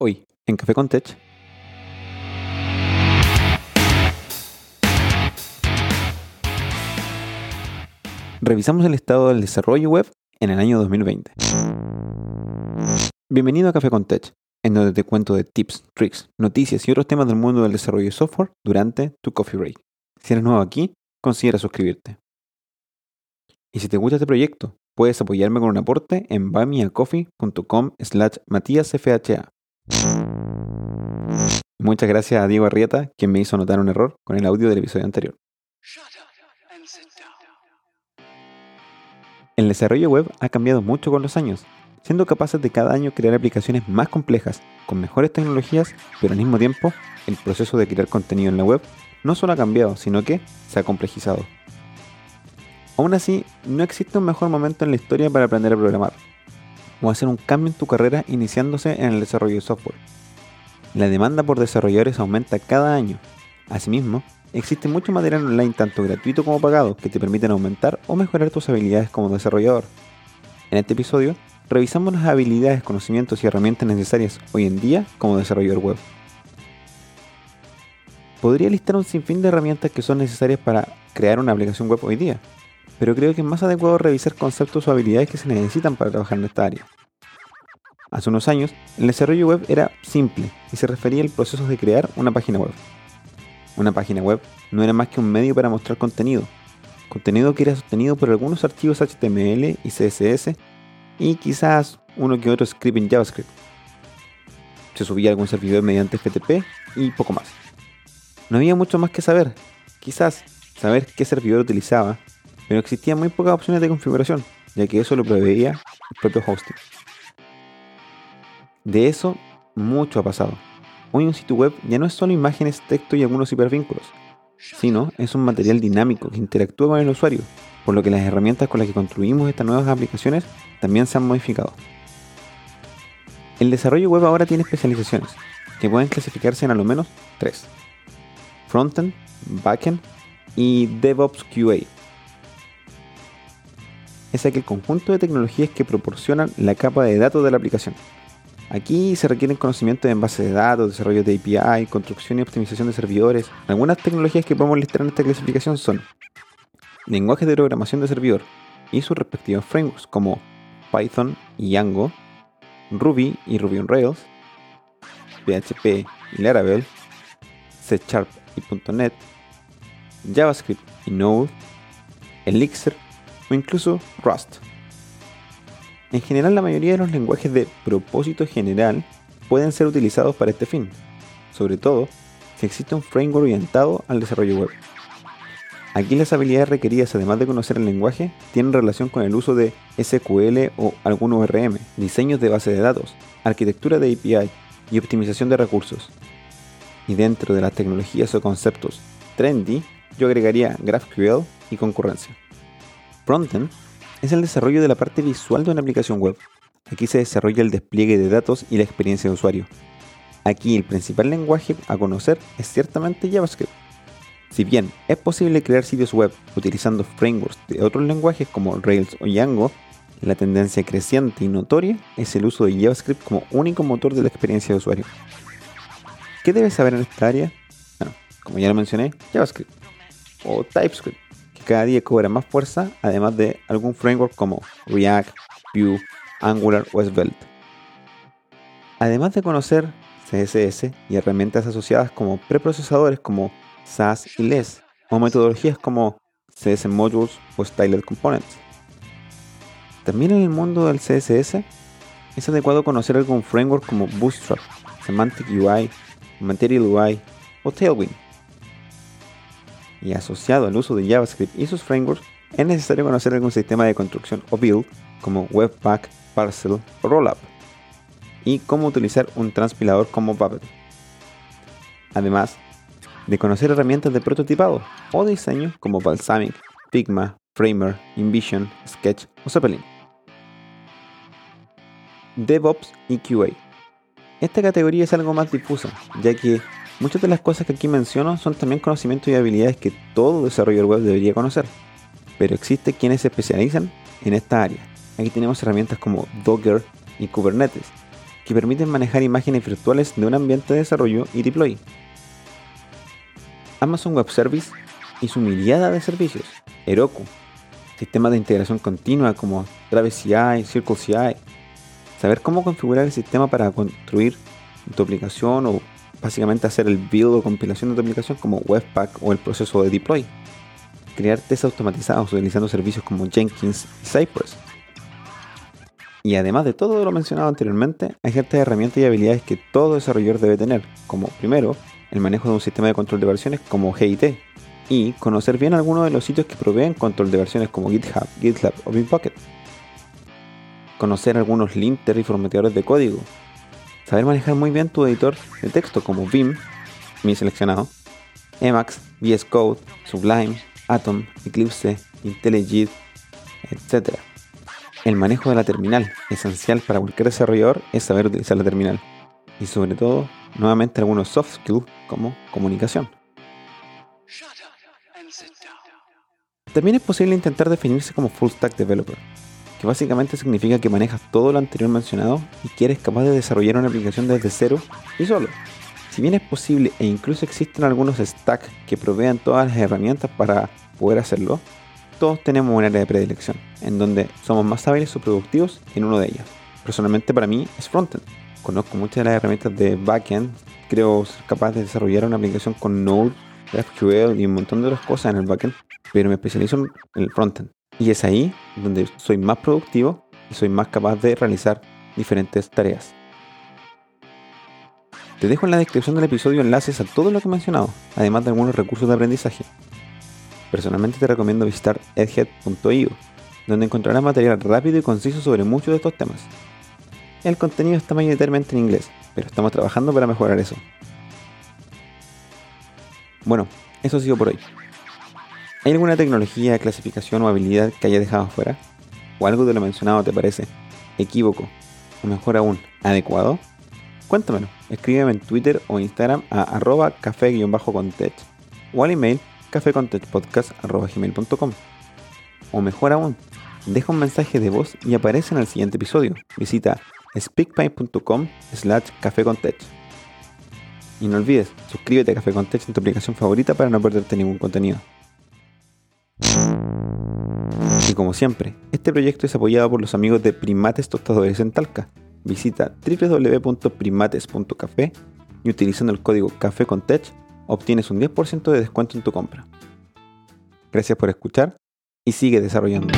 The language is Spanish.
Hoy, en Café con Tech. Revisamos el estado del desarrollo web en el año 2020. Bienvenido a Café con Tech, en donde te cuento de tips, tricks, noticias y otros temas del mundo del desarrollo de software durante tu coffee break. Si eres nuevo aquí, considera suscribirte. Y si te gusta este proyecto, puedes apoyarme con un aporte en buymeacoffee.com slash matíasfha. Muchas gracias a Diego Arrieta, quien me hizo notar un error con el audio del episodio anterior. El desarrollo web ha cambiado mucho con los años, siendo capaces de cada año crear aplicaciones más complejas, con mejores tecnologías, pero al mismo tiempo, el proceso de crear contenido en la web no solo ha cambiado, sino que se ha complejizado. Aún así, no existe un mejor momento en la historia para aprender a programar, o hacer un cambio en tu carrera iniciándose en el desarrollo de software. La demanda por desarrolladores aumenta cada año. Asimismo, existe mucho material online tanto gratuito como pagado que te permiten aumentar o mejorar tus habilidades como desarrollador. En este episodio, revisamos las habilidades, conocimientos y herramientas necesarias hoy en día como desarrollador web. Podría listar un sinfín de herramientas que son necesarias para crear una aplicación web hoy día, pero creo que es más adecuado revisar conceptos o habilidades que se necesitan para trabajar en esta área. Hace unos años, el desarrollo web era simple y se refería al proceso de crear una página web. Una página web no era más que un medio para mostrar contenido, contenido que era sostenido por algunos archivos HTML y CSS y quizás uno que otro script en JavaScript. Se subía algún servidor mediante FTP y poco más. No había mucho más que saber, quizás saber qué servidor utilizaba, pero existían muy pocas opciones de configuración, ya que eso lo proveía el propio hosting. De eso, mucho ha pasado. Hoy un sitio web ya no es solo imágenes, texto y algunos hipervínculos, sino es un material dinámico que interactúa con el usuario, por lo que las herramientas con las que construimos estas nuevas aplicaciones también se han modificado. El desarrollo web ahora tiene especializaciones, que pueden clasificarse en al menos tres. Frontend, Backend y DevOps QA. Es aquel conjunto de tecnologías que proporcionan la capa de datos de la aplicación. Aquí se requieren conocimientos en base de datos, desarrollo de API, construcción y optimización de servidores. Algunas tecnologías que podemos listar en esta clasificación son lenguajes de programación de servidor y sus respectivos frameworks como Python y Django, Ruby y Ruby on Rails, PHP y Laravel, C y .NET, JavaScript y Node, Elixir o incluso Rust. En general la mayoría de los lenguajes de propósito general pueden ser utilizados para este fin, sobre todo si existe un framework orientado al desarrollo web. Aquí las habilidades requeridas, además de conocer el lenguaje, tienen relación con el uso de SQL o algún ORM, diseños de base de datos, arquitectura de API y optimización de recursos. Y dentro de las tecnologías o conceptos trendy, yo agregaría GraphQL y concurrencia. Frontend es el desarrollo de la parte visual de una aplicación web. Aquí se desarrolla el despliegue de datos y la experiencia de usuario. Aquí el principal lenguaje a conocer es ciertamente JavaScript. Si bien es posible crear sitios web utilizando frameworks de otros lenguajes como Rails o Django, la tendencia creciente y notoria es el uso de JavaScript como único motor de la experiencia de usuario. ¿Qué debes saber en esta área? Bueno, como ya lo mencioné, JavaScript o TypeScript cada día cobra más fuerza, además de algún framework como React, Vue, Angular o Svelte. Además de conocer CSS y herramientas asociadas como preprocesadores como SAS y LESS, o metodologías como CS Modules o Styled Components. También en el mundo del CSS es adecuado conocer algún framework como Bootstrap, Semantic UI, Material UI o Tailwind y asociado al uso de JavaScript y sus frameworks, es necesario conocer algún sistema de construcción o build como Webpack, Parcel o Rollup, y cómo utilizar un transpilador como Puppet. Además de conocer herramientas de prototipado o diseño como Balsamic, Figma, Framer, InVision, Sketch o Zeppelin. DevOps y QA. Esta categoría es algo más difusa, ya que Muchas de las cosas que aquí menciono son también conocimientos y habilidades que todo desarrollador web debería conocer, pero existe quienes se especializan en esta área. Aquí tenemos herramientas como Docker y Kubernetes, que permiten manejar imágenes virtuales de un ambiente de desarrollo y deploy. Amazon Web Service y su mirada de servicios, Heroku, sistemas de integración continua como Travis CI, Circle CI, saber cómo configurar el sistema para construir tu aplicación o básicamente hacer el build o compilación de tu aplicación como Webpack o el proceso de deploy. Crear tests automatizados utilizando servicios como Jenkins y Cypress. Y además de todo lo mencionado anteriormente, hay ciertas herramientas y habilidades que todo desarrollador debe tener, como primero, el manejo de un sistema de control de versiones como GIT, y conocer bien algunos de los sitios que proveen control de versiones como GitHub, GitLab o Bitbucket. Conocer algunos linters y formateadores de código, saber manejar muy bien tu editor de texto como Vim, mi seleccionado, Emacs, VS Code, Sublime, Atom, Eclipse, IntelliJ, etc. El manejo de la terminal, esencial para cualquier desarrollador, es saber utilizar la terminal. Y sobre todo, nuevamente algunos soft skills como comunicación. También es posible intentar definirse como full stack developer, que básicamente significa que manejas todo lo anterior mencionado y que eres capaz de desarrollar una aplicación desde cero y solo. Si bien es posible e incluso existen algunos stacks que provean todas las herramientas para poder hacerlo, todos tenemos un área de predilección, en donde somos más hábiles o productivos en uno de ellos. Personalmente para mí es frontend. Conozco muchas de las herramientas de backend, creo ser capaz de desarrollar una aplicación con Node, GraphQL y un montón de otras cosas en el backend, pero me especializo en el frontend. Y es ahí donde soy más productivo y soy más capaz de realizar diferentes tareas. Te dejo en la descripción del episodio enlaces a todo lo que he mencionado, además de algunos recursos de aprendizaje. Personalmente te recomiendo visitar edhead.io, donde encontrarás material rápido y conciso sobre muchos de estos temas. El contenido está mayoritariamente en inglés, pero estamos trabajando para mejorar eso. Bueno, eso ha sido por hoy. ¿Hay alguna tecnología, clasificación o habilidad que haya dejado fuera? ¿O algo de lo mencionado te parece equívoco? O mejor aún, adecuado? Cuéntamelo. Escríbeme en Twitter o Instagram a arroba café-contech o al email cafecontechpodcast.gmail.com O mejor aún, deja un mensaje de voz y aparece en el siguiente episodio. Visita speakpipe.com slash cafecontech. Y no olvides, suscríbete a Café Contech en tu aplicación favorita para no perderte ningún contenido. Como siempre, este proyecto es apoyado por los amigos de Primates Tostadores en Talca. Visita www.primates.café y utilizando el código Café con obtienes un 10% de descuento en tu compra. Gracias por escuchar y sigue desarrollando.